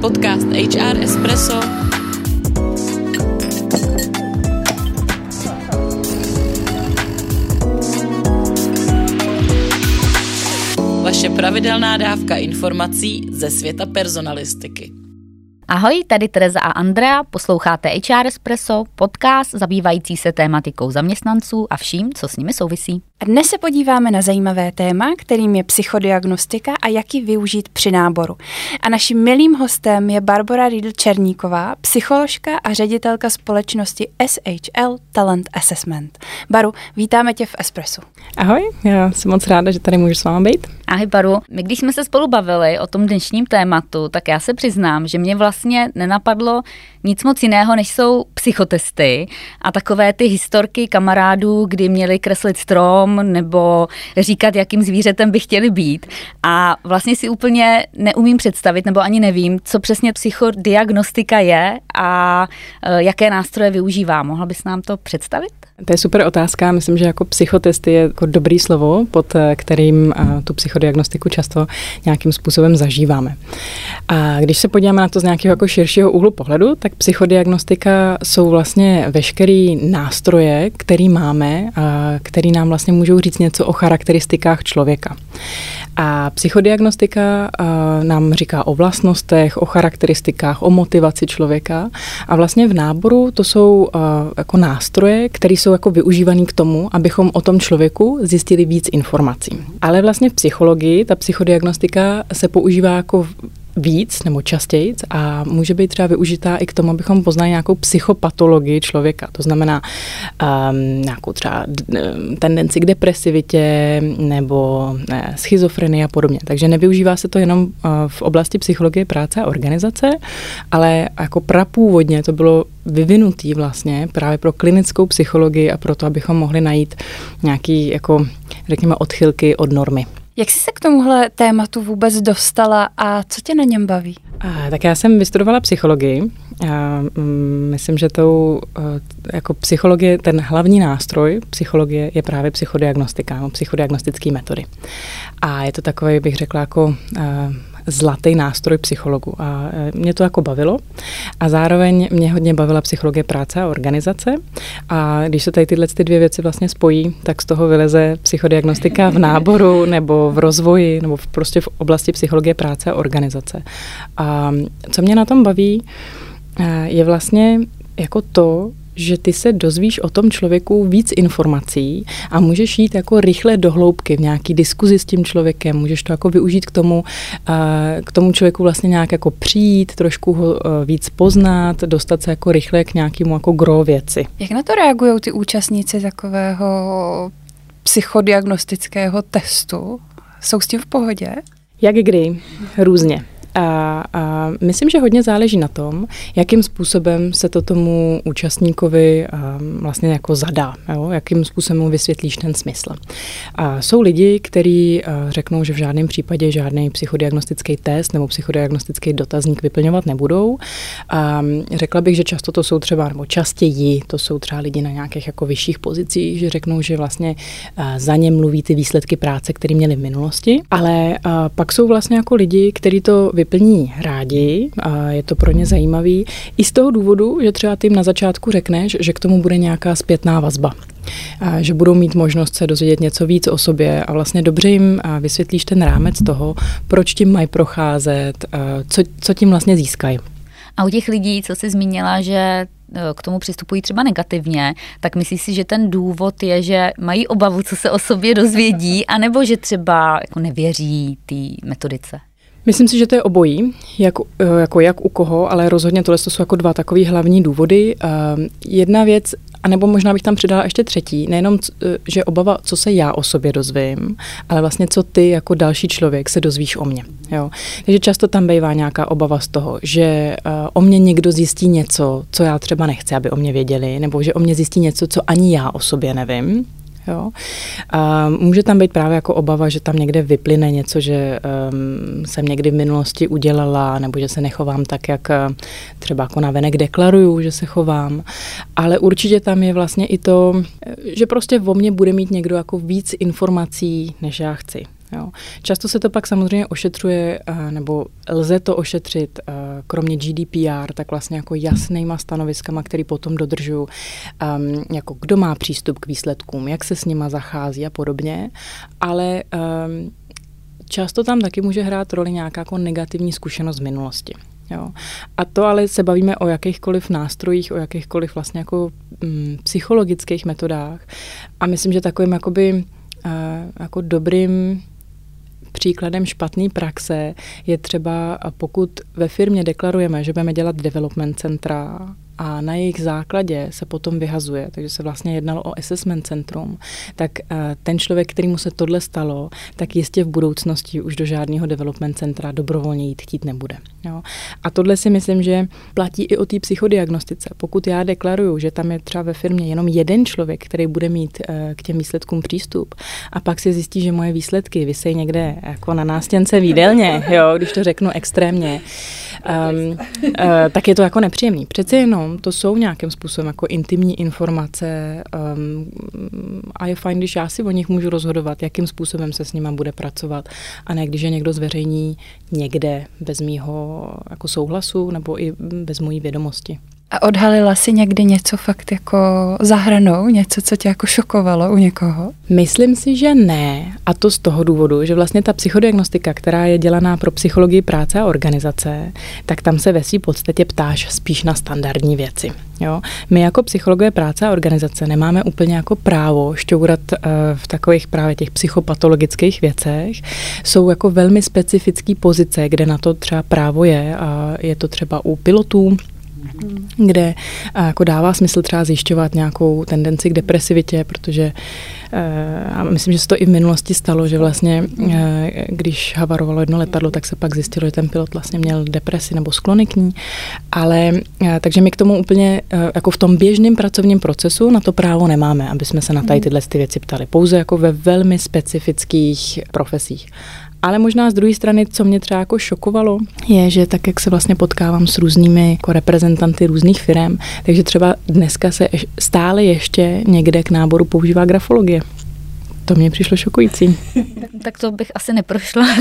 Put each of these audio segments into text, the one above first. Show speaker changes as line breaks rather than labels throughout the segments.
Podcast HR Espresso Vaše pravidelná dávka informací ze světa personalistiky.
Ahoj, tady Tereza a Andrea, posloucháte HR Espresso, podcast zabývající se tématikou zaměstnanců a vším, co s nimi souvisí.
A dnes se podíváme na zajímavé téma, kterým je psychodiagnostika a jak ji využít při náboru. A naším milým hostem je Barbara Riedl Černíková, psycholožka a ředitelka společnosti SHL Talent Assessment. Baru, vítáme tě v Espressu.
Ahoj, já jsem moc ráda, že tady můžu s vámi být.
Ahoj Baru, my když jsme se spolu bavili o tom dnešním tématu, tak já se přiznám, že mě vlastně nenapadlo nic moc jiného, než jsou psychotesty a takové ty historky kamarádů, kdy měli kreslit strom nebo říkat, jakým zvířetem by chtěli být. A vlastně si úplně neumím představit, nebo ani nevím, co přesně psychodiagnostika je a e, jaké nástroje využívá. Mohla bys nám to představit?
To je super otázka. Myslím, že jako psychotesty je jako dobrý slovo, pod e, kterým e, tu psychodiagnostiku často nějakým způsobem zažíváme. A když se podíváme na to z nějakého jako širšího úhlu pohledu, tak psychodiagnostika jsou vlastně veškerý nástroje, který máme, a který nám vlastně můžou říct něco o charakteristikách člověka. A psychodiagnostika nám říká o vlastnostech, o charakteristikách, o motivaci člověka. A vlastně v náboru to jsou jako nástroje, které jsou jako využívané k tomu, abychom o tom člověku zjistili víc informací. Ale vlastně v psychologii ta psychodiagnostika se používá jako víc nebo častěji a může být třeba využitá i k tomu, abychom poznali nějakou psychopatologii člověka. To znamená um, nějakou třeba tendenci k depresivitě nebo ne, schizofrenii a podobně. Takže nevyužívá se to jenom uh, v oblasti psychologie práce a organizace, ale jako prapůvodně to bylo vyvinutý vlastně právě pro klinickou psychologii a pro to, abychom mohli najít nějaký, jako, řekněme, odchylky od normy.
Jak jsi se k tomuhle tématu vůbec dostala a co tě na něm baví?
A, tak já jsem vystudovala psychologii. Já, mm, myslím, že tou jako psychologie, ten hlavní nástroj psychologie je právě psychodiagnostika, psychodiagnostické metody. A je to takový, bych řekla, jako zlatý nástroj psychologu. A e, mě to jako bavilo. A zároveň mě hodně bavila psychologie práce a organizace. A když se tady tyhle ty dvě věci vlastně spojí, tak z toho vyleze psychodiagnostika v náboru nebo v rozvoji nebo v, prostě v oblasti psychologie práce a organizace. A co mě na tom baví, e, je vlastně jako to, že ty se dozvíš o tom člověku víc informací a můžeš jít jako rychle do hloubky v nějaký diskuzi s tím člověkem, můžeš to jako využít k tomu, k tomu člověku vlastně nějak jako přijít, trošku ho e, víc poznat, dostat se jako rychle k nějakému jako gro věci.
Jak na to reagují ty účastníci takového psychodiagnostického testu? Jsou s tím v pohodě?
Jak kdy? Různě. A, a myslím, že hodně záleží na tom, jakým způsobem se to tomu účastníkovi a, vlastně jako zadá, jo? jakým způsobem mu vysvětlíš ten smysl. A jsou lidi, kteří řeknou, že v žádném případě žádný psychodiagnostický test nebo psychodiagnostický dotazník vyplňovat nebudou. A řekla bych, že často to jsou třeba, nebo častěji, to jsou třeba lidi na nějakých jako vyšších pozicích, že řeknou, že vlastně za ně mluví ty výsledky práce, které měli v minulosti, ale pak jsou vlastně jako lidi, kteří to vyplní rádi a je to pro ně zajímavý. I z toho důvodu, že třeba ty jim na začátku řekneš, že k tomu bude nějaká zpětná vazba. A že budou mít možnost se dozvědět něco víc o sobě a vlastně dobře jim vysvětlíš ten rámec toho, proč tím mají procházet, co, co tím vlastně získají.
A u těch lidí, co jsi zmínila, že e, k tomu přistupují třeba negativně, tak myslíš si, že ten důvod je, že mají obavu, co se o sobě dozvědí, anebo že třeba jako nevěří té metodice?
Myslím si, že to je obojí, jak, eh, jako jak u koho, ale rozhodně tohle jsou jako dva takové hlavní důvody. Uh, jedna věc, anebo možná bych tam přidala ještě třetí, nejenom, eh, že obava, co se já o sobě dozvím, ale vlastně co ty jako další člověk se dozvíš o mně. Jo? Takže často tam bývá nějaká obava z toho, že o mě někdo zjistí něco, co já třeba nechci, aby o mě věděli, nebo že o mě zjistí něco, co ani já o sobě nevím. Jo? A může tam být právě jako obava, že tam někde vyplyne něco, že um, jsem někdy v minulosti udělala, nebo že se nechovám tak, jak uh, třeba jako na venek deklaruju, že se chovám. Ale určitě tam je vlastně i to, že prostě o mně bude mít někdo jako víc informací, než já chci. Jo. Často se to pak samozřejmě ošetřuje, eh, nebo lze to ošetřit, eh, kromě GDPR, tak vlastně jako jasnýma stanoviskama, který potom dodržují, um, jako kdo má přístup k výsledkům, jak se s nima zachází a podobně, ale um, často tam taky může hrát roli nějaká jako negativní zkušenost z minulosti. Jo. A to ale se bavíme o jakýchkoliv nástrojích, o jakýchkoliv vlastně jako mm, psychologických metodách. A myslím, že takovým jakoby uh, jako dobrým příkladem špatné praxe je třeba, pokud ve firmě deklarujeme, že budeme dělat development centra a na jejich základě se potom vyhazuje, takže se vlastně jednalo o assessment centrum, tak eh, ten člověk, kterýmu se tohle stalo, tak jistě v budoucnosti už do žádného development centra dobrovolně jít chtít nebude. Jo. A tohle si myslím, že platí i o té psychodiagnostice. Pokud já deklaruju, že tam je třeba ve firmě jenom jeden člověk, který bude mít eh, k těm výsledkům přístup a pak se zjistí, že moje výsledky vysejí někde jako na nástěnce výdelně, jo, když to řeknu extrémně, um, uh, tak je to jako nepříjemný. Přece jenom to jsou nějakým způsobem jako intimní informace um, a je fajn, když já si o nich můžu rozhodovat, jakým způsobem se s nima bude pracovat a ne když je někdo zveřejní někde bez mýho jako souhlasu nebo i bez mojí vědomosti.
A odhalila si někdy něco fakt jako zahranou, něco, co tě jako šokovalo u někoho?
Myslím si, že ne. A to z toho důvodu, že vlastně ta psychodiagnostika, která je dělaná pro psychologii práce a organizace, tak tam se ve své podstatě ptáš spíš na standardní věci. Jo? My jako psychologové práce a organizace nemáme úplně jako právo šťourat uh, v takových právě těch psychopatologických věcech. Jsou jako velmi specifické pozice, kde na to třeba právo je a je to třeba u pilotů, kde jako dává smysl třeba zjišťovat nějakou tendenci k depresivitě, protože eh, a myslím, že se to i v minulosti stalo, že vlastně, eh, když havarovalo jedno letadlo, tak se pak zjistilo, že ten pilot vlastně měl depresi nebo sklony k ní. Ale eh, takže my k tomu úplně jako v tom běžném pracovním procesu na to právo nemáme, aby jsme se na tady tyhle ty věci ptali. Pouze jako ve velmi specifických profesích. Ale možná z druhé strany, co mě třeba jako šokovalo, je, že tak, jak se vlastně potkávám s různými jako reprezentanty různých firm, takže třeba dneska se stále ještě někde k náboru používá grafologie. To mě přišlo šokující.
tak to bych asi neprošla.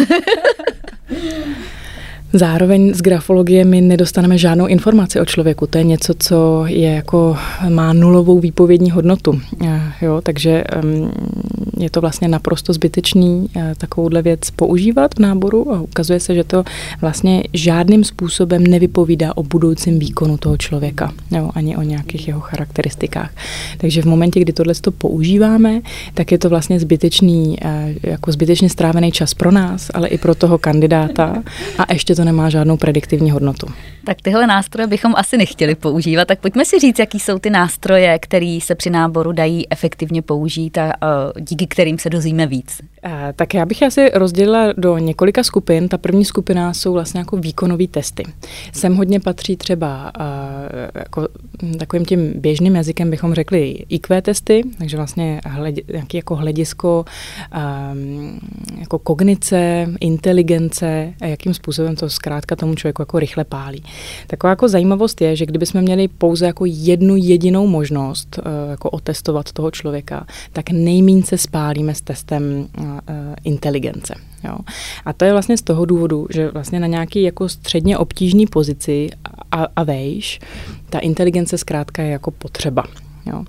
Zároveň z grafologie my nedostaneme žádnou informaci o člověku. To je něco, co je jako, má nulovou výpovědní hodnotu. Eh, jo, takže je to vlastně naprosto zbytečný uh, takovouhle věc používat v náboru a ukazuje se, že to vlastně žádným způsobem nevypovídá o budoucím výkonu toho člověka, jo, ani o nějakých jeho charakteristikách. Takže v momentě, kdy tohle to používáme, tak je to vlastně zbytečný, uh, jako zbytečně strávený čas pro nás, ale i pro toho kandidáta a ještě to nemá žádnou prediktivní hodnotu.
Tak tyhle nástroje bychom asi nechtěli používat, tak pojďme si říct, jaký jsou ty nástroje, které se při náboru dají efektivně použít a díky kterým se dozvíme víc.
Tak já bych asi rozdělila do několika skupin. Ta první skupina jsou vlastně jako výkonové testy. Sem hodně patří třeba jako, takovým tím běžným jazykem bychom řekli IQ testy, takže vlastně hled, nějaký jako hledisko jako kognice, inteligence, a jakým způsobem to zkrátka tomu člověku jako rychle pálí. Taková jako zajímavost je, že kdybychom měli pouze jako jednu jedinou možnost uh, jako otestovat toho člověka, tak nejméně se spálíme s testem uh, inteligence. Jo. A to je vlastně z toho důvodu, že vlastně na nějaký jako středně obtížný pozici a, a vejš, ta inteligence zkrátka je jako potřeba. Jo.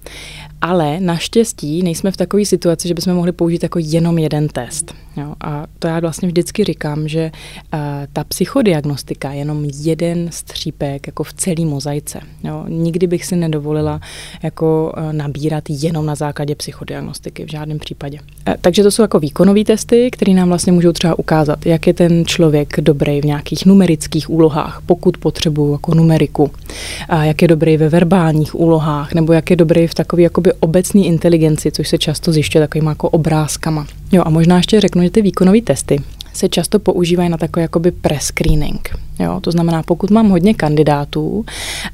Ale naštěstí nejsme v takové situaci, že bychom mohli použít jako jenom jeden test. Jo? A to já vlastně vždycky říkám, že uh, ta psychodiagnostika je jenom jeden střípek jako v celý mozaice. Jo? Nikdy bych si nedovolila jako uh, nabírat jenom na základě psychodiagnostiky, v žádném případě. Uh, takže to jsou jako výkonové testy, které nám vlastně můžou třeba ukázat, jak je ten člověk dobrý v nějakých numerických úlohách, pokud potřebuju jako numeriku, uh, jak je dobrý ve verbálních úlohách, nebo jak je dobrý v takové jakoby obecné inteligenci, což se často zjišťuje takovýma jako obrázkama. Jo, a možná ještě řeknu, že ty výkonové testy se často používají na takový jakoby prescreening. Jo, to znamená, pokud mám hodně kandidátů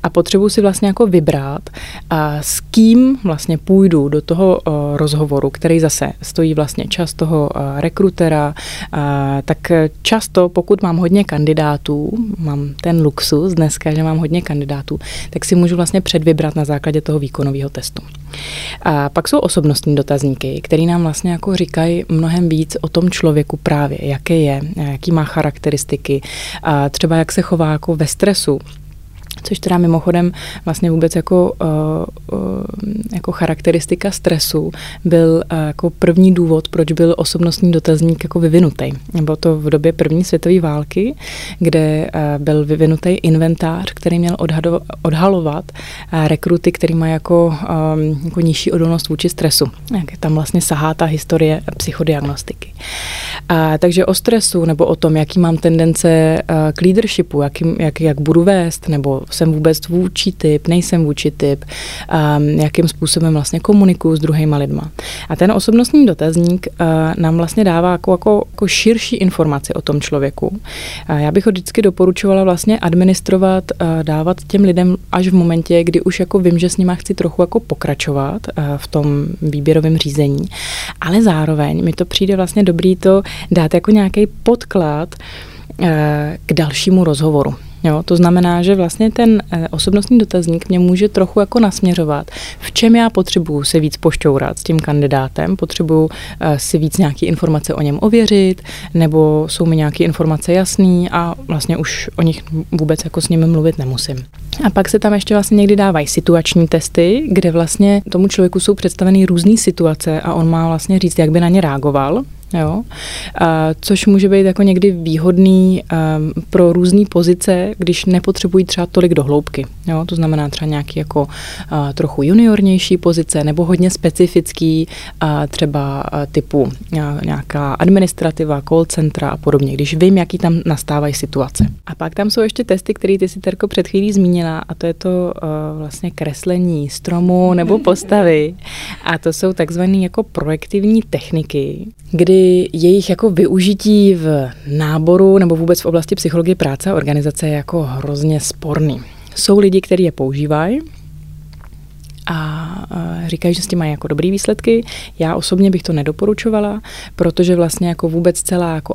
a potřebuji si vlastně jako vybrat, a s kým vlastně půjdu do toho uh, rozhovoru, který zase stojí vlastně čas toho uh, rekrutera, uh, tak často, pokud mám hodně kandidátů, mám ten luxus dneska, že mám hodně kandidátů, tak si můžu vlastně předvybrat na základě toho výkonového testu. A pak jsou osobnostní dotazníky, které nám vlastně jako říkají mnohem víc o tom člověku právě, jaké je, jaký má charakteristiky, a třeba jak se chová jako ve stresu, což teda mimochodem vlastně vůbec jako, uh, uh, jako charakteristika stresu byl uh, jako první důvod, proč byl osobnostní dotazník jako vyvinutý. Bylo to v době první světové války, kde byl vyvinutý inventář, který měl odhado, odhalovat rekruty, který mají jako, um, jako nižší odolnost vůči stresu. Tam vlastně sahá ta historie psychodiagnostiky. A, takže o stresu nebo o tom, jaký mám tendence k leadershipu, jaký, jak, jak budu vést, nebo jsem vůbec vůči typ, nejsem vůči typ, um, jakým způsobem vlastně komunikuju s druhýma lidma. A ten osobnostní dotazník uh, nám vlastně dává jako, jako, jako širší informaci o tom člověku. Uh, já bych ho vždycky doporučovala vlastně administrovat, uh, dávat těm lidem až v momentě, kdy už jako vím, že s nima chci trochu jako pokračovat uh, v tom výběrovém řízení, ale zároveň mi to přijde vlastně dobrý to dát jako nějaký podklad uh, k dalšímu rozhovoru. Jo, to znamená, že vlastně ten eh, osobnostní dotazník mě může trochu jako nasměřovat, v čem já potřebuju se víc pošťourat s tím kandidátem, potřebuju eh, si víc nějaké informace o něm ověřit, nebo jsou mi nějaké informace jasné a vlastně už o nich vůbec jako s nimi mluvit nemusím. A pak se tam ještě vlastně někdy dávají situační testy, kde vlastně tomu člověku jsou představeny různé situace a on má vlastně říct, jak by na ně reagoval. Jo? A, což může být jako někdy výhodný um, pro různé pozice, když nepotřebují třeba tolik dohloubky. Jo? To znamená třeba nějaký jako uh, trochu juniornější pozice nebo hodně specifický, uh, třeba uh, typu uh, nějaká administrativa, call centra a podobně, když vím, jaký tam nastávají situace. A pak tam jsou ještě testy, které ty si Terko před chvílí zmínila a to je to uh, vlastně kreslení stromu nebo postavy. A to jsou takzvané jako projektivní techniky, kdy jejich jako využití v náboru nebo vůbec v oblasti psychologie práce a organizace je jako hrozně sporný. Jsou lidi, kteří je používají, a říkají, že s tím mají jako dobrý výsledky. Já osobně bych to nedoporučovala, protože vlastně jako vůbec celá jako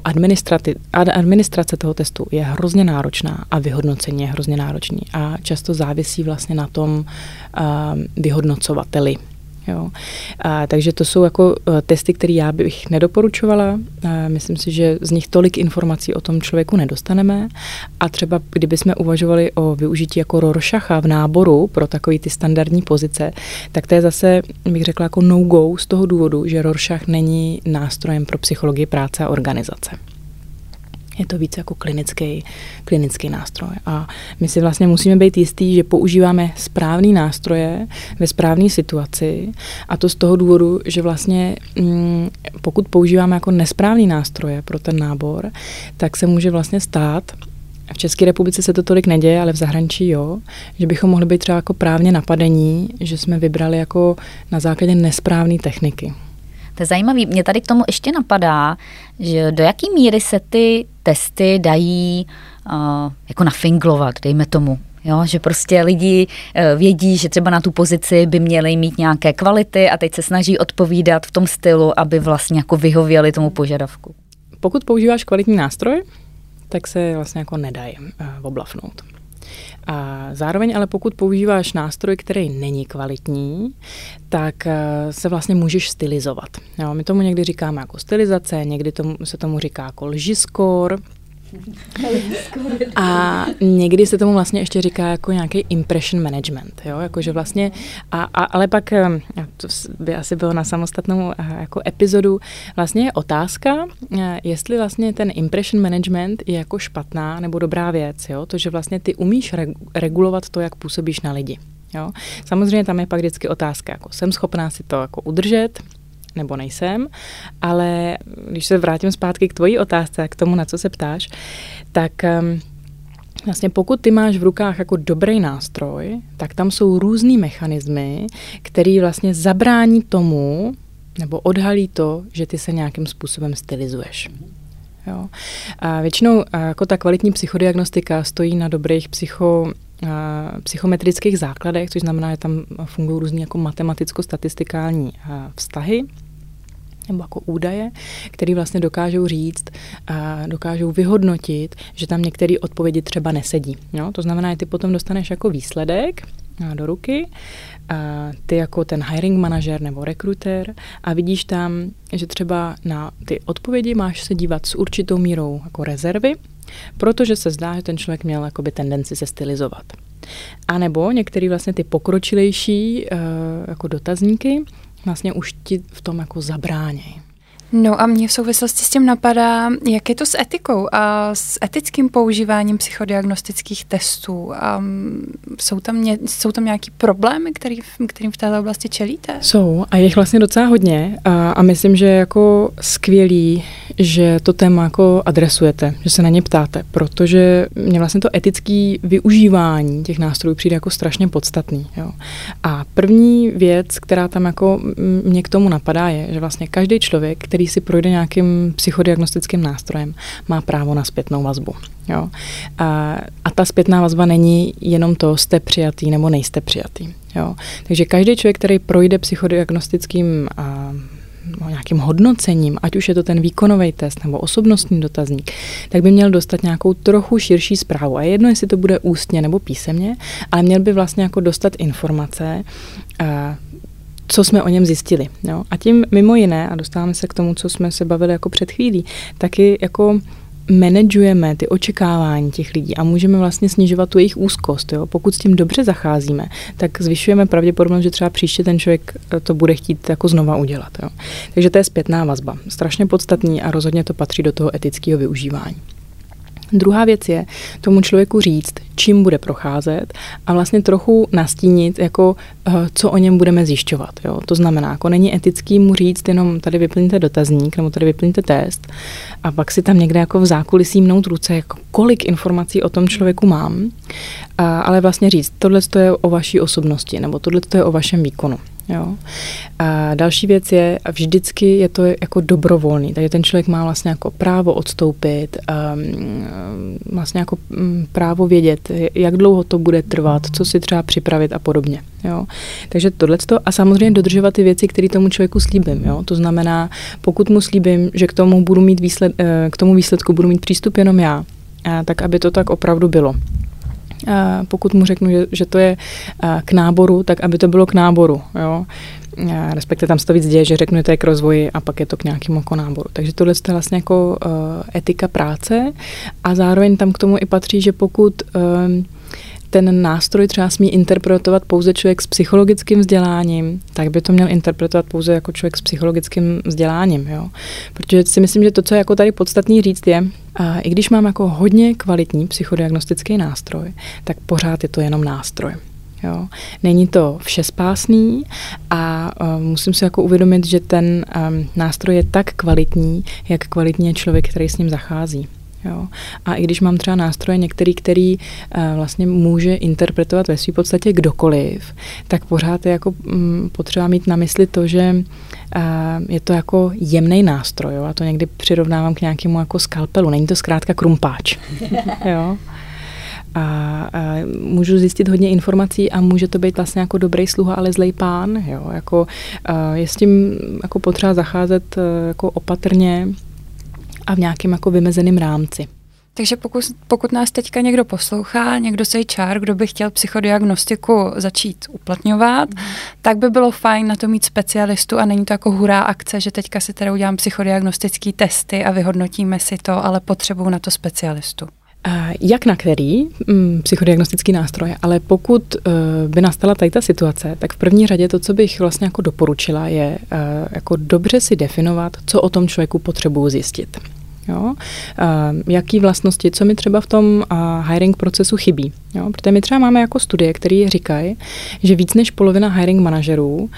administrace toho testu je hrozně náročná a vyhodnocení je hrozně náročný a často závisí vlastně na tom uh, vyhodnocovateli Jo. A, takže to jsou jako uh, testy, které já bych nedoporučovala. A myslím si, že z nich tolik informací o tom člověku nedostaneme. A třeba kdybychom uvažovali o využití jako Rorschacha v náboru pro takové ty standardní pozice, tak to je zase, bych řekla, jako no-go z toho důvodu, že Rorschach není nástrojem pro psychologii práce a organizace je to víc jako klinický, klinický nástroj. A my si vlastně musíme být jistí, že používáme správný nástroje ve správné situaci a to z toho důvodu, že vlastně mm, pokud používáme jako nesprávný nástroje pro ten nábor, tak se může vlastně stát, v České republice se to tolik neděje, ale v zahraničí jo, že bychom mohli být třeba jako právně napadení, že jsme vybrali jako na základě nesprávné techniky.
To je zajímavé. Mě tady k tomu ještě napadá, že do jaký míry se ty testy dají uh, jako nafinglovat, dejme tomu. Jo, že prostě lidi uh, vědí, že třeba na tu pozici by měli mít nějaké kvality a teď se snaží odpovídat v tom stylu, aby vlastně jako vyhověli tomu požadavku.
Pokud používáš kvalitní nástroj, tak se vlastně jako nedají uh, oblafnout. A zároveň ale pokud používáš nástroj, který není kvalitní, tak eh, se vlastně můžeš stylizovat. Jo, my tomu někdy říkáme jako stylizace, někdy tomu, se tomu říká jako lžiskor, a někdy se tomu vlastně ještě říká jako nějaký impression management, jo, jakože vlastně, a, a, ale pak, to by asi bylo na samostatnou eh, jako epizodu, vlastně je otázka, eh, jestli vlastně ten impression management je jako špatná nebo dobrá věc, jo, to, že vlastně ty umíš regulovat to, jak působíš na lidi. Jo. Samozřejmě tam je pak vždycky otázka, jako jsem schopná si to jako udržet, nebo nejsem, ale když se vrátím zpátky k tvojí otázce, k tomu, na co se ptáš, tak um, Vlastně pokud ty máš v rukách jako dobrý nástroj, tak tam jsou různý mechanismy, který vlastně zabrání tomu, nebo odhalí to, že ty se nějakým způsobem stylizuješ. Jo. A většinou jako ta kvalitní psychodiagnostika stojí na dobrých psycho, psychometrických základech, což znamená, že tam fungují různé jako matematicko-statistikální vztahy, nebo jako údaje, které vlastně dokážou říct, a dokážou vyhodnotit, že tam některé odpovědi třeba nesedí. Jo? To znamená, že ty potom dostaneš jako výsledek do ruky, a ty jako ten hiring manažer nebo rekruter a vidíš tam, že třeba na ty odpovědi máš se dívat s určitou mírou jako rezervy, protože se zdá, že ten člověk měl jakoby tendenci se stylizovat. A nebo některý vlastně ty pokročilejší uh, jako dotazníky vlastně už ti v tom jako zabránějí.
No a mě v souvislosti s tím napadá, jak je to s etikou a s etickým používáním psychodiagnostických testů. Um, jsou, tam ně, jsou tam nějaký problémy, který, kterým v této oblasti čelíte?
Jsou a je jich vlastně docela hodně a, a myslím, že je jako skvělý, že to téma jako adresujete, že se na ně ptáte, protože mě vlastně to etické využívání těch nástrojů přijde jako strašně podstatný. Jo. A první věc, která tam jako mě k tomu napadá, je, že vlastně každý člověk, který který si projde nějakým psychodiagnostickým nástrojem, má právo na zpětnou vazbu. Jo? A, a ta zpětná vazba není jenom to, jste přijatý nebo nejste přijatý. Jo? Takže každý člověk, který projde psychodiagnostickým a, no, nějakým hodnocením, ať už je to ten výkonový test nebo osobnostní dotazník, tak by měl dostat nějakou trochu širší zprávu. A jedno, jestli to bude ústně nebo písemně, ale měl by vlastně jako dostat informace, co jsme o něm zjistili. Jo? A tím mimo jiné, a dostáváme se k tomu, co jsme se bavili jako před chvílí, taky jako manažujeme ty očekávání těch lidí a můžeme vlastně snižovat tu jejich úzkost. Jo? Pokud s tím dobře zacházíme, tak zvyšujeme pravděpodobnost, že třeba příště ten člověk eh, to bude chtít jako znova udělat. Jo? Takže to je zpětná vazba. Strašně podstatný a rozhodně to patří do toho etického využívání. Druhá věc je tomu člověku říct, čím bude procházet a vlastně trochu nastínit, jako eh, co o něm budeme zjišťovat. Jo? To znamená, jako není etický mu říct jenom tady vyplňte dotazník nebo tady vyplňte test a pak si tam někde jako v zákulisí mnout ruce, jako kolik informací o tom člověku mám, a, ale vlastně říct, tohle je o vaší osobnosti nebo tohle je o vašem výkonu. Jo. A další věc je, vždycky je to jako dobrovolný, takže ten člověk má vlastně jako právo odstoupit, um, vlastně jako um, právo vědět, jak dlouho to bude trvat, co si třeba připravit a podobně. Jo. Takže tohle a samozřejmě dodržovat ty věci, které tomu člověku slíbím. Jo. To znamená, pokud mu slíbím, že k tomu, budu mít výsled, eh, k tomu výsledku budu mít přístup jenom já, tak aby to tak opravdu bylo pokud mu řeknu, že, že to je k náboru, tak aby to bylo k náboru. Jo? Respektive tam se to víc děje, že řeknu, že to je k rozvoji a pak je to k nějakému jako náboru. Takže tohle je vlastně jako uh, etika práce a zároveň tam k tomu i patří, že pokud uh, ten nástroj třeba smí interpretovat pouze člověk s psychologickým vzděláním, tak by to měl interpretovat pouze jako člověk s psychologickým vzděláním. Jo? Protože si myslím, že to, co je jako tady podstatný říct, je, a i když mám jako hodně kvalitní psychodiagnostický nástroj, tak pořád je to jenom nástroj. Jo. Není to všespásný a uh, musím si jako uvědomit, že ten um, nástroj je tak kvalitní, jak kvalitní je člověk, který s ním zachází. Jo. A i když mám třeba nástroje některý, který uh, vlastně může interpretovat ve své podstatě kdokoliv, tak pořád je jako um, potřeba mít na mysli to, že uh, je to jako jemný nástroj. Jo. A to někdy přirovnávám k nějakému jako skalpelu. Není to zkrátka krumpáč. jo. A, a můžu zjistit hodně informací a může to být vlastně jako dobrý sluha, ale zlej pán. Jo. Jako, a je s tím jako potřeba zacházet jako opatrně, a v nějakém jako vymezeném rámci.
Takže pokud, pokud nás teďka někdo poslouchá, někdo se čár, kdo by chtěl psychodiagnostiku začít uplatňovat, mm. tak by bylo fajn na to mít specialistu a není to jako hurá akce, že teďka si teda udělám psychodiagnostické testy a vyhodnotíme si to, ale potřebuju na to specialistu.
Jak na který mm, psychodiagnostický nástroj, ale pokud uh, by nastala tady ta situace, tak v první řadě to, co bych vlastně jako doporučila, je uh, jako dobře si definovat, co o tom člověku potřebuju zjistit. Jo? Uh, jaký vlastnosti, co mi třeba v tom hiring procesu chybí. Jo? Protože my třeba máme jako studie, které říkají, že víc než polovina hiring manažerů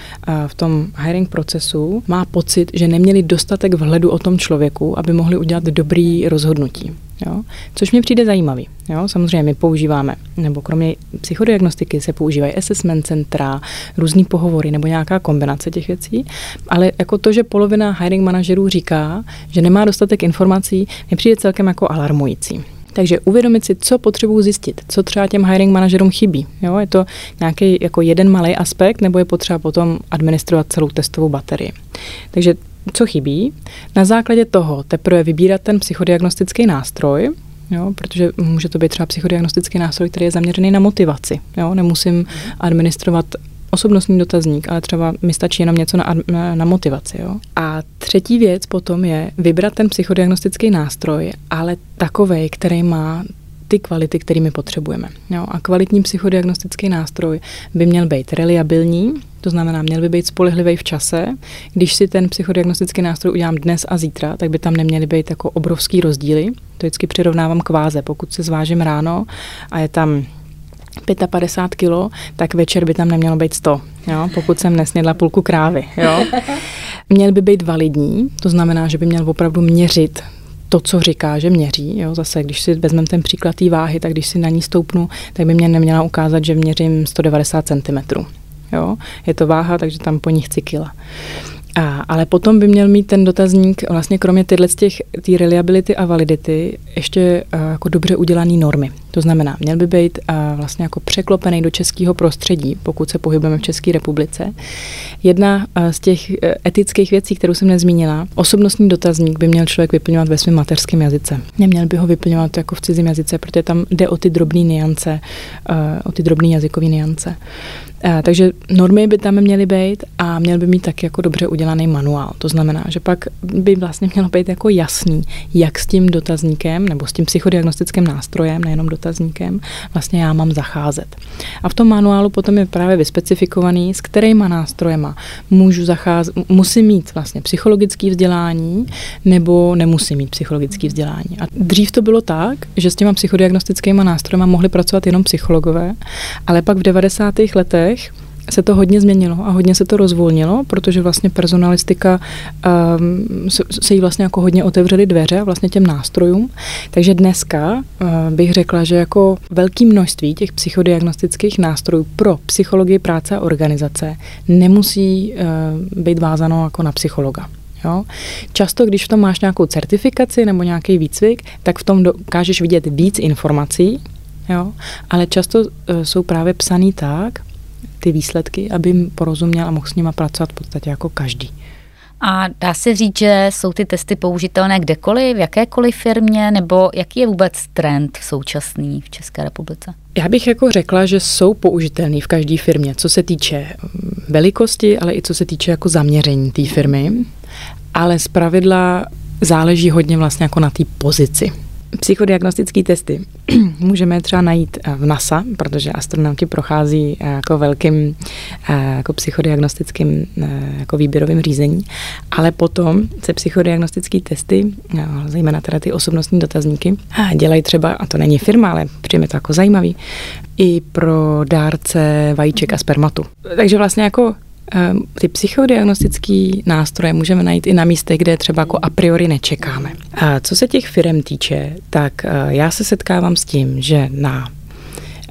v tom hiring procesu má pocit, že neměli dostatek vhledu o tom člověku, aby mohli udělat dobrý rozhodnutí. Jo? Což mi přijde zajímavý. Jo? Samozřejmě my používáme, nebo kromě psychodiagnostiky se používají assessment centra, různý pohovory nebo nějaká kombinace těch věcí, ale jako to, že polovina hiring manažerů říká, že nemá dostatek informací, mi přijde celkem jako alarmující. Takže uvědomit si, co potřebuji zjistit, co třeba těm hiring manažerům chybí. Jo? Je to nějaký jako jeden malý aspekt, nebo je potřeba potom administrovat celou testovou baterii. Takže co chybí, na základě toho teprve vybírat ten psychodiagnostický nástroj, Jo, protože může to být třeba psychodiagnostický nástroj, který je zaměřený na motivaci. Jo, nemusím administrovat osobnostní dotazník, ale třeba mi stačí jenom něco na, na, na motivaci. Jo? A třetí věc potom je vybrat ten psychodiagnostický nástroj, ale takový, který má ty kvality, kterými potřebujeme. Jo? A kvalitní psychodiagnostický nástroj by měl být reliabilní, to znamená, měl by být spolehlivý v čase. Když si ten psychodiagnostický nástroj udělám dnes a zítra, tak by tam neměly být jako obrovský rozdíly. To vždycky přirovnávám k váze. Pokud se zvážím ráno a je tam 55 kilo, tak večer by tam nemělo být 100, jo? pokud jsem nesnědla půlku krávy. Jo? Měl by být validní, to znamená, že by měl opravdu měřit to, co říká, že měří. Jo? Zase, když si vezmeme ten příklad té váhy, tak když si na ní stoupnu, tak by mě neměla ukázat, že měřím 190 cm. Jo? Je to váha, takže tam po ní chci kila. A, ale potom by měl mít ten dotazník vlastně kromě tyhle těch tý reliability a validity ještě uh, jako dobře udělaný normy. To znamená, měl by být uh, vlastně jako překlopený do českého prostředí, pokud se pohybujeme v České republice. Jedna uh, z těch uh, etických věcí, kterou jsem nezmínila, osobnostní dotazník by měl člověk vyplňovat ve svém mateřském jazyce. Neměl by ho vyplňovat jako v cizím jazyce, protože tam jde o ty drobné niance, o ty drobné jazykové niance. Eh, takže normy by tam měly být a měl by mít taky jako dobře udělaný manuál. To znamená, že pak by vlastně mělo být jako jasný, jak s tím dotazníkem nebo s tím psychodiagnostickým nástrojem, nejenom dotazníkem, vlastně já mám zacházet. A v tom manuálu potom je právě vyspecifikovaný, s kterýma nástrojema můžu zacházet, musím mít vlastně psychologické vzdělání nebo nemusím mít psychologické vzdělání. A dřív to bylo tak, že s těma psychodiagnostickými nástroji mohli pracovat jenom psychologové, ale pak v 90. letech letech se to hodně změnilo a hodně se to rozvolnilo, protože vlastně personalistika um, se jí vlastně jako hodně otevřely dveře vlastně těm nástrojům. Takže dneska uh, bych řekla, že jako velké množství těch psychodiagnostických nástrojů pro psychologii práce a organizace nemusí uh, být vázáno jako na psychologa. Jo? Často, když v tom máš nějakou certifikaci nebo nějaký výcvik, tak v tom dokážeš vidět víc informací, jo? ale často uh, jsou právě psaný tak, ty výsledky, aby jim porozuměl a mohl s nima pracovat v podstatě jako každý.
A dá se říct, že jsou ty testy použitelné kdekoliv, v jakékoliv firmě, nebo jaký je vůbec trend současný v České republice?
Já bych jako řekla, že jsou použitelný v každé firmě, co se týče mm, velikosti, ale i co se týče jako zaměření té firmy. Ale z pravidla záleží hodně vlastně jako na té pozici. Psychodiagnostické testy můžeme třeba najít eh, v NASA, protože astronauti prochází eh, jako velkým eh, jako psychodiagnostickým jako výběrovým řízení, ale potom se psychodiagnostické testy, zejména teda ty osobnostní dotazníky, dělají třeba, a to není firma, ale přijme to jako zajímavý, i pro dárce vajíček a spermatu. Takže vlastně jako ty psychodiagnostické nástroje můžeme najít i na místech, kde třeba jako a priori nečekáme. A co se těch firm týče, tak eh, já se setkávám s tím, že na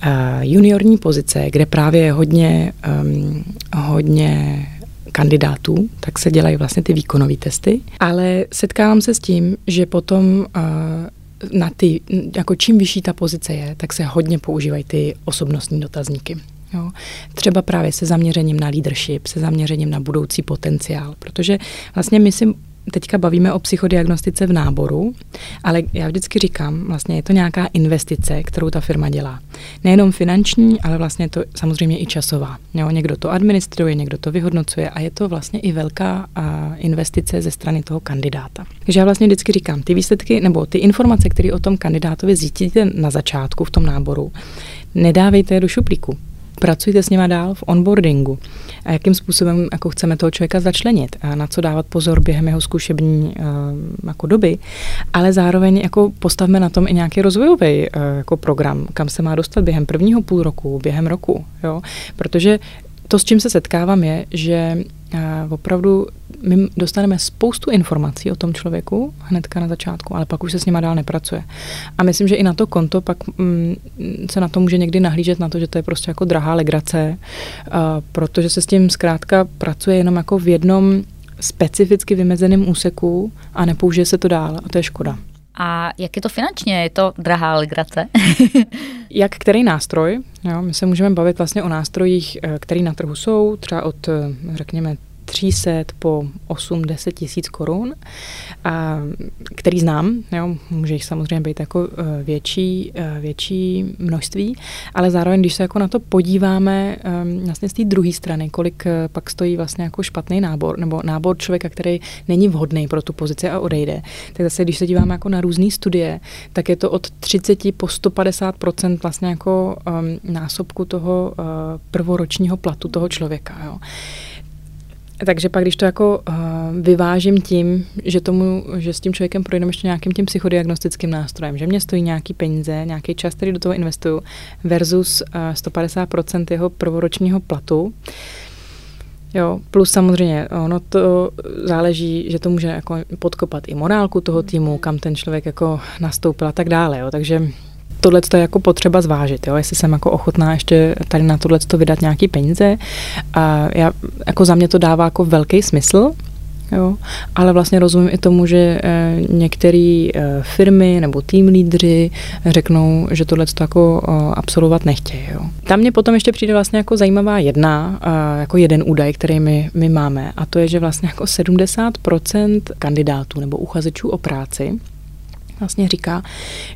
eh, juniorní pozice, kde právě je hodně, um, hodně kandidátů, tak se dělají vlastně ty výkonové testy, ale setkávám se s tím, že potom uh, na ty, jako čím vyšší ta pozice je, tak se hodně používají ty osobnostní dotazníky. Jo. Třeba právě se zaměřením na leadership, se zaměřením na budoucí potenciál, protože vlastně my si teďka bavíme o psychodiagnostice v náboru, ale já vždycky říkám, vlastně je to nějaká investice, kterou ta firma dělá. Nejenom finanční, ale vlastně to samozřejmě i časová. Jo, někdo to administruje, někdo to vyhodnocuje a je to vlastně i velká a, investice ze strany toho kandidáta. Takže já vlastně vždycky říkám, ty výsledky nebo ty informace, které o tom kandidátovi zjistíte na začátku v tom náboru, nedávejte je do šuplíku pracujte s nima dál v onboardingu a jakým způsobem jako chceme toho člověka začlenit a na co dávat pozor během jeho zkušební uh, jako doby, ale zároveň jako postavme na tom i nějaký rozvojový uh, jako program, kam se má dostat během prvního půl roku, během roku, jo? protože to, s čím se setkávám, je, že opravdu my dostaneme spoustu informací o tom člověku hnedka na začátku, ale pak už se s nima dál nepracuje. A myslím, že i na to konto pak mm, se na to může někdy nahlížet na to, že to je prostě jako drahá legrace, protože se s tím zkrátka pracuje jenom jako v jednom specificky vymezeném úseku a nepoužije se to dál a to je škoda.
A jak je to finančně? Je to drahá legrace?
jak který nástroj? Jo, my se můžeme bavit vlastně o nástrojích, eh, které na trhu jsou, třeba od, eh, řekněme, 300 po 8-10 tisíc korun, a, který znám, jo, může jich samozřejmě být jako eh, větší, eh, větší množství, ale zároveň, když se jako na to podíváme ehm, vlastně z té druhé strany, kolik pak stojí vlastně jako špatný nábor, nebo nábor člověka, který není vhodný pro tu pozici a odejde, tak zase, když se díváme jako na různé studie, tak je to od 30 po 150 vlastně jako um, násobku toho uh, prvoročního platu toho člověka. Jo. Takže pak, když to jako uh, vyvážím tím, že, tomu, že s tím člověkem projdeme ještě nějakým tím psychodiagnostickým nástrojem, že mě stojí nějaký peníze, nějaký čas, který do toho investuju, versus uh, 150% jeho prvoročního platu, Jo, plus samozřejmě ono to záleží, že to může jako podkopat i morálku toho týmu, kam ten člověk jako nastoupil a tak dále. Jo. Takže tohle je jako potřeba zvážit, jo? jestli jsem jako ochotná ještě tady na tohle vydat nějaký peníze. A já, jako za mě to dává jako velký smysl, Jo, ale vlastně rozumím i tomu, že e, některé e, firmy nebo tým lídři řeknou, že tohle to jako e, absolvovat nechtějí. Jo. Tam mě potom ještě přijde vlastně jako zajímavá jedna, e, jako jeden údaj, který my, my máme, a to je, že vlastně jako 70% kandidátů nebo uchazečů o práci vlastně říká,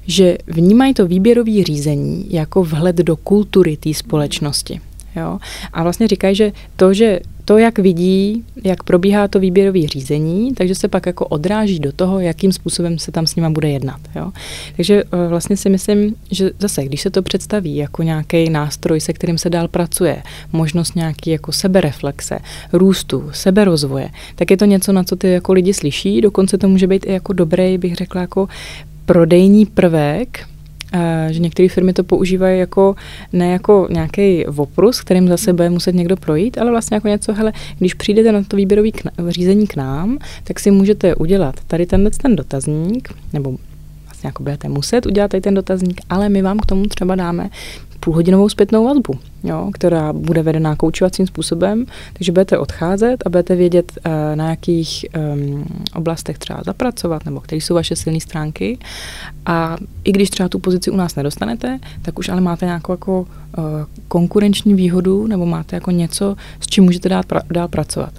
že vnímají to výběrové řízení jako vhled do kultury té společnosti. Jo? A vlastně říkají, že to, že to, jak vidí, jak probíhá to výběrové řízení, takže se pak jako odráží do toho, jakým způsobem se tam s nima bude jednat. Jo? Takže eh, vlastně si myslím, že zase, když se to představí jako nějaký nástroj, se kterým se dál pracuje, možnost nějaký jako sebereflexe, růstu, seberozvoje, tak je to něco, na co ty jako lidi slyší, dokonce to může být i jako dobrý, bych řekla, jako prodejní prvek, že některé firmy to používají jako ne jako nějaký oprus, kterým zase bude muset někdo projít, ale vlastně jako něco, hele, když přijdete na to výběrové řízení k nám, tak si můžete udělat tady tenhle ten dotazník, nebo vlastně jako budete muset udělat tady ten dotazník, ale my vám k tomu třeba dáme půlhodinovou zpětnou vazbu, jo, která bude vedená koučovacím způsobem, takže budete odcházet a budete vědět, uh, na jakých um, oblastech třeba zapracovat, nebo které jsou vaše silné stránky. A i když třeba tu pozici u nás nedostanete, tak už ale máte nějakou jako uh, konkurenční výhodu, nebo máte jako něco, s čím můžete dát pra- dál pracovat.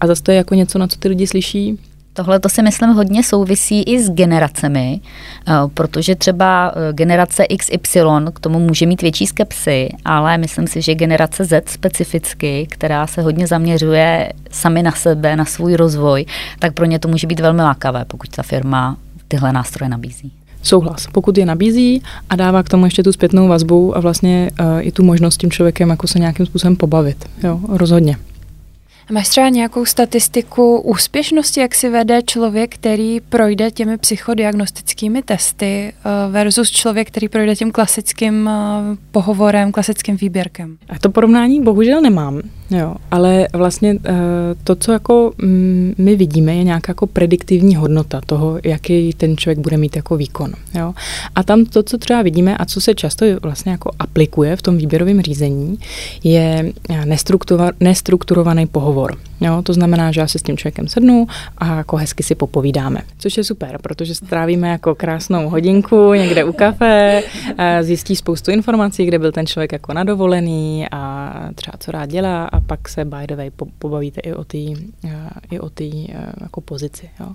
A zase to je jako něco, na co ty lidi slyší,
Tohle to si myslím hodně souvisí i s generacemi, eh, protože třeba eh, generace XY k tomu může mít větší skepsy, ale myslím si, že generace Z specificky, která se hodně zaměřuje sami na sebe, na svůj rozvoj, tak pro ně to může být velmi lákavé, pokud ta firma tyhle nástroje nabízí.
Souhlas, pokud je nabízí a dává k tomu ještě tu zpětnou vazbu a vlastně uh, i tu možnost tím člověkem jako se nějakým způsobem pobavit. Jo, rozhodně.
Máš třeba nějakou statistiku úspěšnosti, jak si vede člověk, který projde těmi psychodiagnostickými testy eh, versus člověk, který projde tím klasickým eh, pohovorem, klasickým výběrkem?
A to porovnání bohužel nemám, jo, ale vlastně eh, to, co jako mm, my vidíme, je nějaká jako prediktivní hodnota toho, jaký ten člověk bude mít jako výkon. Jo. A tam to, co třeba vidíme a co se často vlastně jako aplikuje v tom výběrovém řízení, je nestrukturovaný pohovor. Jo, to znamená, že já si s tím člověkem sednu a jako hezky si popovídáme, což je super, protože strávíme jako krásnou hodinku někde u kafe, zjistí spoustu informací, kde byl ten člověk jako nadovolený a třeba co rád dělá a pak se by the way pobavíte i o té i o tý, jako pozici. Jo.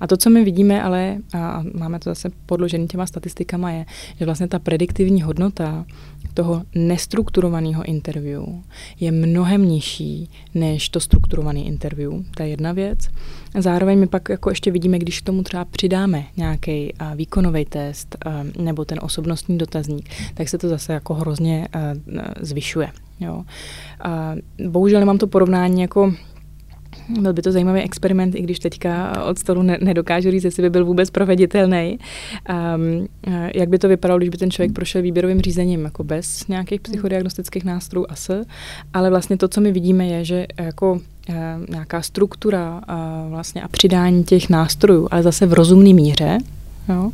A to, co my vidíme, ale a máme to zase podložené těma statistikama, je, že vlastně ta prediktivní hodnota toho nestrukturovaného interview je mnohem nižší než to strukturované interview. To je jedna věc. Zároveň my pak jako ještě vidíme, když k tomu třeba přidáme nějaký výkonový test nebo ten osobnostní dotazník, tak se to zase jako hrozně zvyšuje. Jo. A bohužel nemám to porovnání jako byl by to zajímavý experiment, i když teďka od stolu ne- nedokážu říct, jestli by byl vůbec proveditelný. Um, jak by to vypadalo, když by ten člověk prošel výběrovým řízením jako bez nějakých psychodiagnostických nástrojů AS, ale vlastně to, co my vidíme, je, že jako nějaká struktura vlastně a přidání těch nástrojů, ale zase v rozumné míře, jo,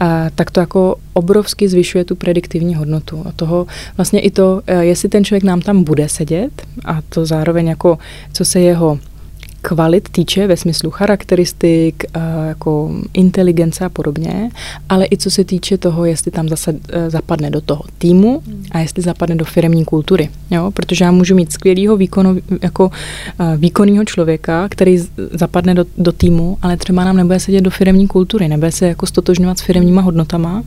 a, tak to jako obrovsky zvyšuje tu prediktivní hodnotu. A toho vlastně i to, jestli ten člověk nám tam bude sedět a to zároveň jako, co se jeho kvalit týče ve smyslu charakteristik, eh, jako inteligence a podobně, ale i co se týče toho, jestli tam zase eh, zapadne do toho týmu a jestli zapadne do firmní kultury. Jo? Protože já můžu mít skvělého výkonu, jako eh, výkonného člověka, který zapadne do, do týmu, ale třeba nám nebude sedět do firmní kultury, nebude se jako stotožňovat s firmníma hodnotama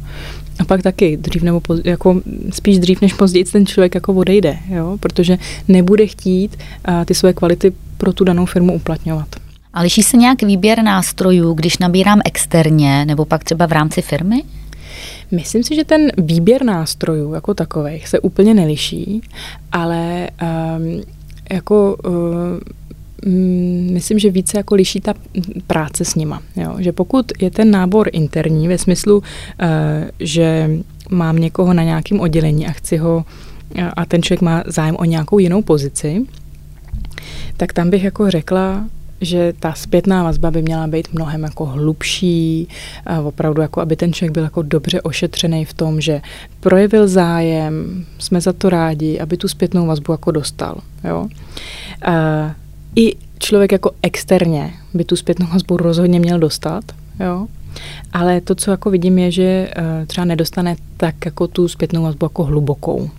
a pak taky dřív nebo později, jako spíš dřív než později ten člověk jako odejde, jo? protože nebude chtít uh, ty své kvality pro tu danou firmu uplatňovat.
A liší se nějak výběr nástrojů, když nabírám externě nebo pak třeba v rámci firmy?
Myslím si, že ten výběr nástrojů jako takových se úplně neliší, ale um, jako uh, myslím, že více jako liší ta práce s nima. Jo? Že pokud je ten nábor interní ve smyslu, uh, že mám někoho na nějakém oddělení a chci ho a ten člověk má zájem o nějakou jinou pozici, tak tam bych jako řekla, že ta zpětná vazba by měla být mnohem jako hlubší, a opravdu jako, aby ten člověk byl jako dobře ošetřený v tom, že projevil zájem, jsme za to rádi, aby tu zpětnou vazbu jako dostal. Jo? A I člověk jako externě by tu zpětnou vazbu rozhodně měl dostat, jo? ale to, co jako vidím, je, že eh, třeba nedostane tak jako tu zpětnou vazbu jako hlubokou.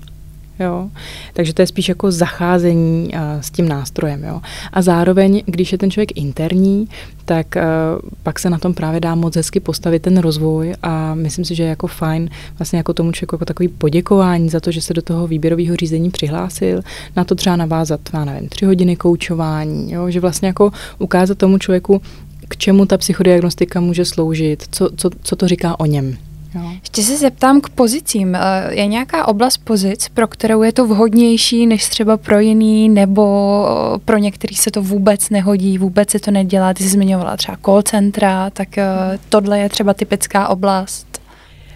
Jo? Takže to je spíš jako zacházení uh, s tím nástrojem. Jo? A zároveň, když je ten člověk interní, tak uh, pak se na tom právě dá moc hezky postavit ten rozvoj a myslím si, že je jako fajn vlastně jako tomu člověku jako takový poděkování za to, že se do toho výběrového řízení přihlásil, na to třeba navázat, já nevím, tři hodiny koučování, jo? že vlastně jako ukázat tomu člověku, k čemu ta psychodiagnostika může sloužit, co, co, co to říká o něm.
Jo. Ještě se zeptám k pozicím. Eh, je nějaká oblast pozic, pro kterou je to vhodnější než třeba pro jiný, nebo pro některý se to vůbec nehodí, vůbec se to nedělá? Ty jsi zmiňovala třeba call centra, tak eh, tohle je třeba typická oblast.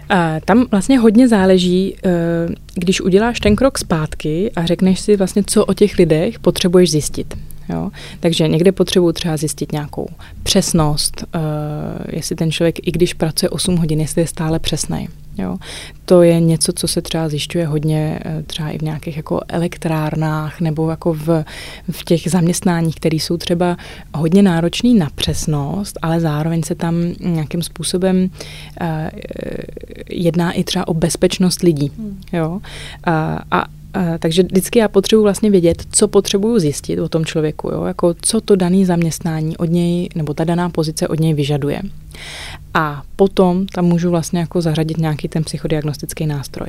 A tam vlastně hodně záleží, eh, když uděláš ten krok zpátky a řekneš si vlastně, co o těch lidech potřebuješ zjistit. Jo? Takže někde potřebuji třeba zjistit nějakou přesnost, uh, jestli ten člověk, i když pracuje 8 hodin, jestli je stále přesný. Jo. To je něco, co se třeba zjišťuje hodně eh, třeba i v nějakých jako elektrárnách nebo jako v, v těch zaměstnáních, které jsou třeba hodně náročný na přesnost, ale zároveň se tam nějakým způsobem uh, jedná i třeba o bezpečnost lidí. Hmm. Jo. Uh, a takže vždycky já potřebuji vlastně vědět, co potřebuju zjistit o tom člověku, jo? Jako co to daný zaměstnání od něj, nebo ta daná pozice od něj vyžaduje. A potom tam můžu vlastně jako zařadit nějaký ten psychodiagnostický nástroj.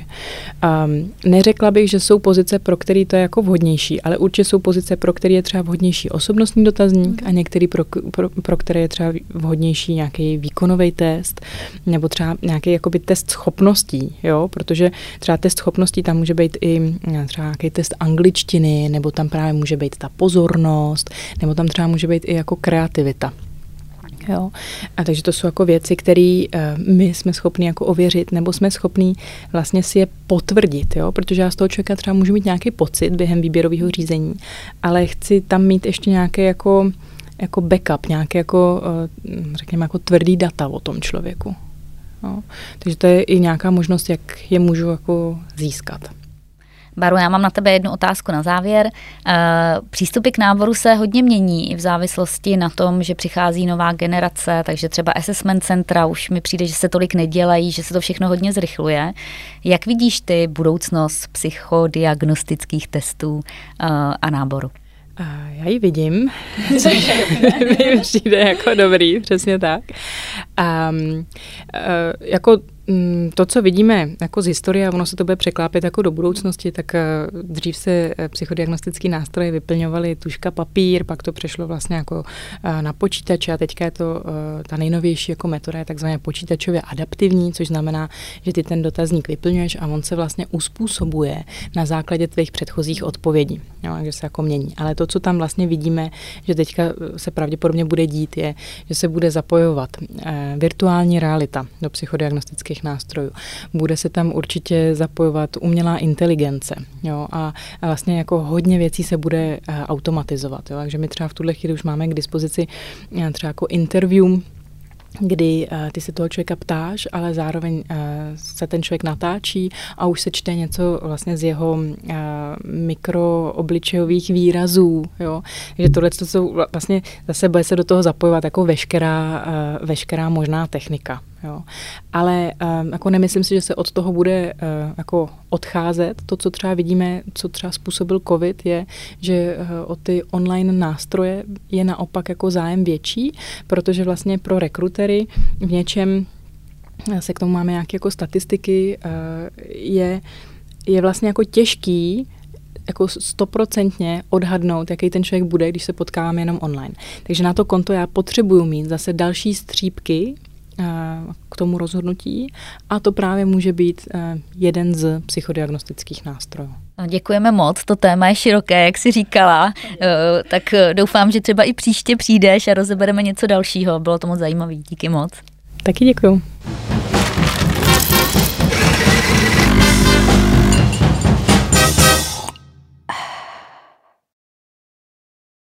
Um, neřekla bych, že jsou pozice, pro který to je jako vhodnější, ale určitě jsou pozice, pro který je třeba vhodnější osobnostní dotazník a některý, pro, pro, pro které je třeba vhodnější nějaký výkonový test nebo třeba nějaký jakoby test schopností, jo? protože třeba test schopností tam může být i třeba nějaký test angličtiny, nebo tam právě může být ta pozornost, nebo tam třeba může být i jako kreativita. Jo? A takže to jsou jako věci, které uh, my jsme schopni jako ověřit, nebo jsme schopni vlastně si je potvrdit, jo? protože já z toho člověka třeba můžu mít nějaký pocit během výběrového řízení, ale chci tam mít ještě nějaké jako, jako backup, nějaké jako, uh, řekněme, jako tvrdý data o tom člověku. Jo? Takže to je i nějaká možnost, jak je můžu jako získat.
Baru, já mám na tebe jednu otázku na závěr. Eh, přístupy k náboru se hodně mění v závislosti na tom, že přichází nová generace, takže třeba assessment centra už mi přijde, že se tolik nedělají, že se to všechno hodně zrychluje. Jak vidíš ty budoucnost psychodiagnostických testů eh, a náboru?
Já ji vidím, což mi přijde jako dobrý, přesně tak. Um, uh, jako to, co vidíme jako z historie, a ono se to bude překlápět jako do budoucnosti, tak eh, dřív se eh, psychodiagnostické nástroje vyplňovaly tuška papír, pak to přešlo vlastně jako eh, na počítače a teďka je to ta nejnovější jako metoda je takzvaně počítačově adaptivní, což znamená, že ty ten dotazník vyplňuješ a on se vlastně uspůsobuje na základě tvých předchozích odpovědí, jo, takže se jako mění. Ale to, co tam vlastně vidíme, že teďka se pravděpodobně bude dít, je, že se bude zapojovat virtuální realita do psychodiagnostické diagnostických nástrojů. Bude se tam určitě zapojovat umělá inteligence jo, a, a vlastně jako hodně věcí se bude automatizovat. Jo, takže my třeba v tuhle chvíli už máme k dispozici třeba jako interview kdy uh, ty se toho člověka ptáš, ale zároveň uh, se ten člověk natáčí a už se čte něco vlastně z jeho uh, mikroobličejových výrazů, jo. že tohle to jsou vlastně zase bude se do toho zapojovat jako veškerá, uh, veškerá možná technika. Jo. Ale um, jako nemyslím si, že se od toho bude uh, jako odcházet. To, co třeba vidíme, co třeba způsobil COVID, je, že uh, o ty online nástroje je naopak jako zájem větší, protože vlastně pro rekrutery v něčem se k tomu máme nějaké jako statistiky, uh, je, je vlastně jako těžký jako stoprocentně odhadnout, jaký ten člověk bude, když se potkáváme jenom online. Takže na to konto já potřebuju mít zase další střípky k tomu rozhodnutí a to právě může být eh, jeden z psychodiagnostických nástrojů.
No, děkujeme moc, to téma je široké, jak si říkala, eh, tak eh, doufám, že třeba i příště přijdeš a rozebereme něco dalšího. Bylo to moc zajímavé, díky moc.
Taky děkuju.